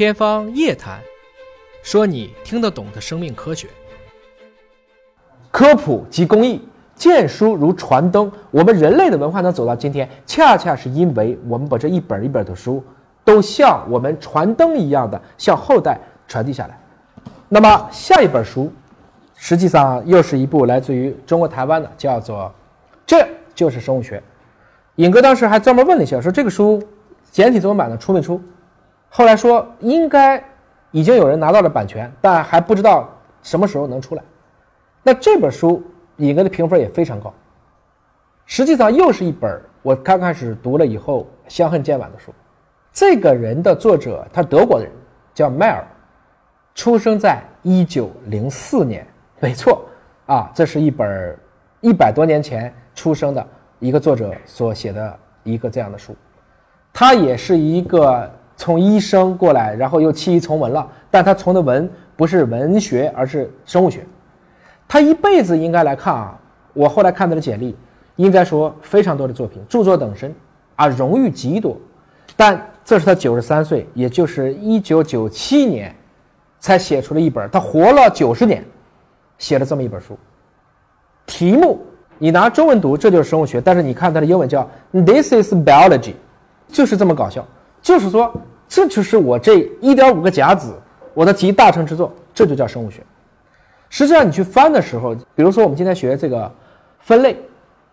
天方夜谭，说你听得懂的生命科学。科普及公益，见书如传灯。我们人类的文化能走到今天，恰恰是因为我们把这一本一本的书，都像我们传灯一样的向后代传递下来。那么下一本书，实际上又是一部来自于中国台湾的，叫做《这就是生物学》。尹哥当时还专门问了一下，说这个书简体中文版的出没出？后来说应该已经有人拿到了版权，但还不知道什么时候能出来。那这本书尹哥的评分也非常高，实际上又是一本我刚开始读了以后相恨渐晚的书。这个人的作者他德国的人，叫迈尔。出生在一九零四年，没错，啊，这是一本一百多年前出生的一个作者所写的一个这样的书。他也是一个从医生过来，然后又弃医从文了，但他从的文不是文学，而是生物学。他一辈子应该来看啊，我后来看他的简历，应该说非常多的作品，著作等身，啊，荣誉极多。但这是他九十三岁，也就是一九九七年。才写出了一本，他活了九十年，写了这么一本书。题目你拿中文读，这就是生物学，但是你看他的英文叫 “This is biology”，就是这么搞笑。就是说，这就是我这一点五个甲子，我的集大成之作，这就叫生物学。实际上，你去翻的时候，比如说我们今天学这个分类，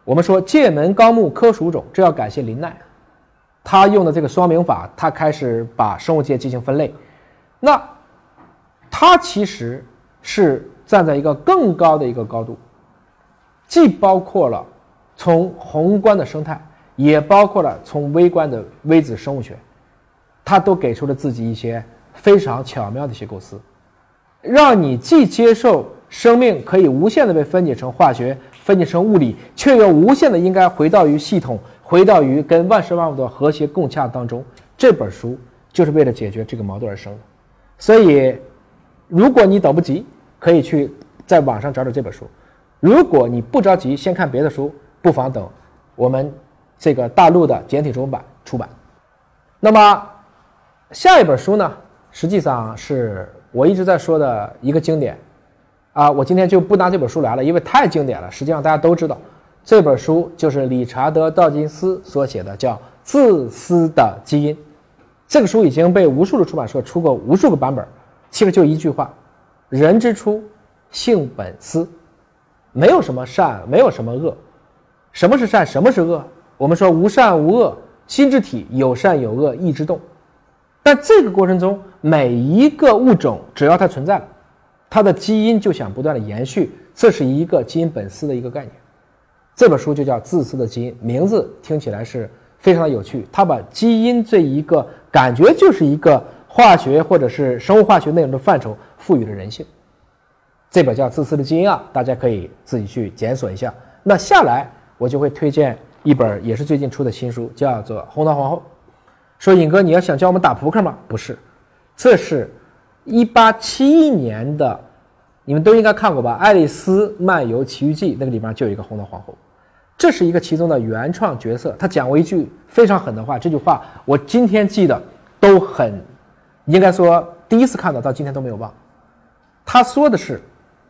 我们说界门纲目科属种，这要感谢林奈，他用的这个双明法，他开始把生物界进行分类。那它其实是站在一个更高的一个高度，既包括了从宏观的生态，也包括了从微观的微子生物学，他都给出了自己一些非常巧妙的一些构思，让你既接受生命可以无限的被分解成化学、分解成物理，却又无限的应该回到于系统，回到于跟万事万物的和谐共洽当中。这本书就是为了解决这个矛盾而生的，所以。如果你等不及，可以去在网上找找这本书；如果你不着急，先看别的书，不妨等我们这个大陆的简体中文版出版。那么下一本书呢，实际上是我一直在说的一个经典啊，我今天就不拿这本书来了，因为太经典了。实际上大家都知道，这本书就是理查德·道金斯所写的，叫《自私的基因》。这个书已经被无数的出版社出过无数个版本。其实就一句话：人之初，性本私，没有什么善，没有什么恶。什么是善？什么是恶？我们说无善无恶，心之体有善有恶，意之动。但这个过程中，每一个物种只要它存在了，它的基因就想不断的延续，这是一个基因本私的一个概念。这本书就叫《自私的基因》，名字听起来是非常的有趣。它把基因这一个感觉就是一个。化学或者是生物化学内容的范畴赋予了人性。这本叫《自私的基因》啊，大家可以自己去检索一下。那下来我就会推荐一本也是最近出的新书，叫做《红桃皇后》。说尹哥，你要想教我们打扑克吗？不是，这是一八七一年的，你们都应该看过吧，《爱丽丝漫游奇遇记》那个里面就有一个红桃皇后，这是一个其中的原创角色。他讲过一句非常狠的话，这句话我今天记得都很。应该说，第一次看到到今天都没有忘。他说的是，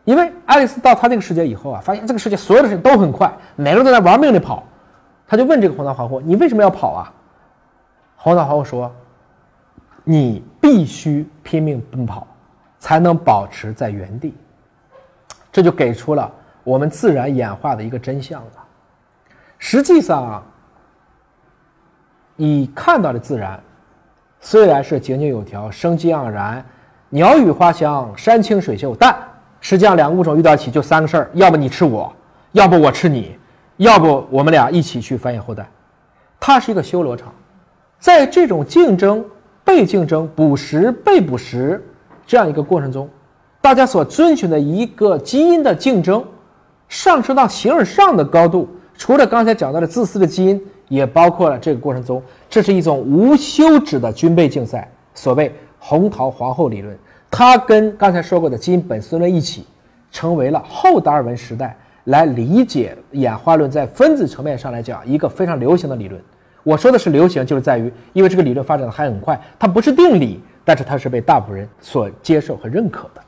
因为爱丽丝到他这个世界以后啊，发现这个世界所有的事情都很快，每个人都在玩命的跑。他就问这个红桃皇后：“你为什么要跑啊？”红桃皇后说：“你必须拼命奔跑，才能保持在原地。”这就给出了我们自然演化的一个真相了。实际上，你看到的自然。虽然是井井有条、生机盎然，鸟语花香、山清水秀，但实际上两个物种遇到一起就三个事儿：要不你吃我，要不我吃你，要不我们俩一起去繁衍后代。它是一个修罗场，在这种竞争、被竞争、捕食、被捕食这样一个过程中，大家所遵循的一个基因的竞争，上升到形而上的高度，除了刚才讲到的自私的基因。也包括了这个过程中，这是一种无休止的军备竞赛，所谓红桃皇后理论，它跟刚才说过的基因本色论一起，成为了后达尔文时代来理解演化论在分子层面上来讲一个非常流行的理论。我说的是流行，就是在于因为这个理论发展的还很快，它不是定理，但是它是被大部分人所接受和认可的。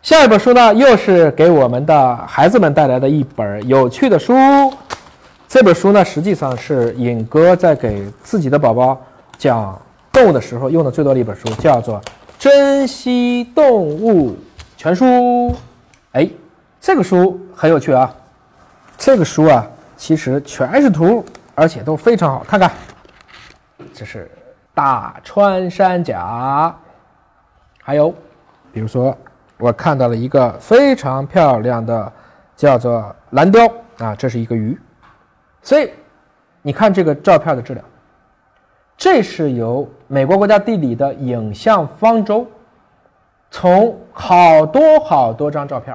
下一本书呢，又是给我们的孩子们带来的一本有趣的书。这本书呢，实际上是尹哥在给自己的宝宝讲动物的时候用的最多的一本书，叫做《珍稀动物全书》。哎，这个书很有趣啊！这个书啊，其实全是图，而且都非常好看看。这是大穿山甲，还有，比如说。我看到了一个非常漂亮的，叫做蓝雕啊，这是一个鱼。所以，你看这个照片的质量，这是由美国国家地理的影像方舟，从好多好多张照片，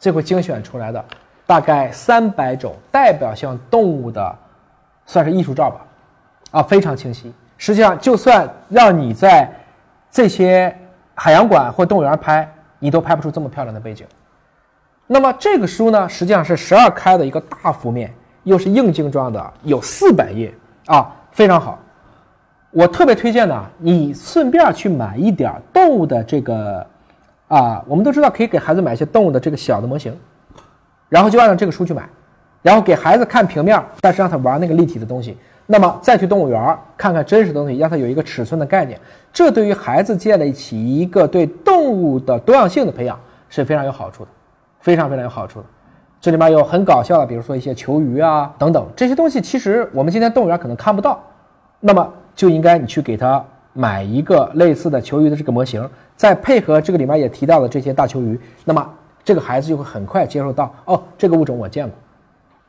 最后精选出来的，大概三百种代表性动物的，算是艺术照吧，啊，非常清晰。实际上，就算让你在这些海洋馆或动物园拍。你都拍不出这么漂亮的背景。那么这个书呢，实际上是十二开的一个大幅面，又是硬精装的，有四百页啊，非常好。我特别推荐呢，你顺便去买一点动物的这个啊，我们都知道可以给孩子买一些动物的这个小的模型，然后就按照这个书去买，然后给孩子看平面，但是让他玩那个立体的东西。那么再去动物园看看真实的东西，让他有一个尺寸的概念，这对于孩子建立起一个对动物的多样性的培养是非常有好处的，非常非常有好处的。这里面有很搞笑的，比如说一些球鱼啊等等这些东西，其实我们今天动物园可能看不到，那么就应该你去给他买一个类似的球鱼的这个模型，再配合这个里面也提到的这些大球鱼，那么这个孩子就会很快接受到哦，这个物种我见过。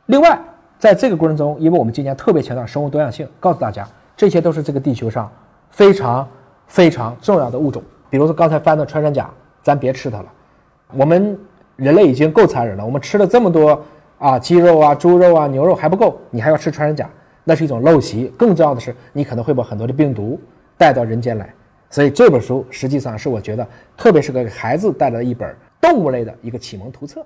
另外。在这个过程中，因为我们今年特别强调生物多样性，告诉大家，这些都是这个地球上非常非常重要的物种。比如说刚才翻的穿山甲，咱别吃它了。我们人类已经够残忍了，我们吃了这么多啊鸡肉啊、猪肉啊、牛肉还不够，你还要吃穿山甲，那是一种陋习。更重要的是，你可能会把很多的病毒带到人间来。所以这本书实际上是我觉得特别适合给孩子带来的一本动物类的一个启蒙图册。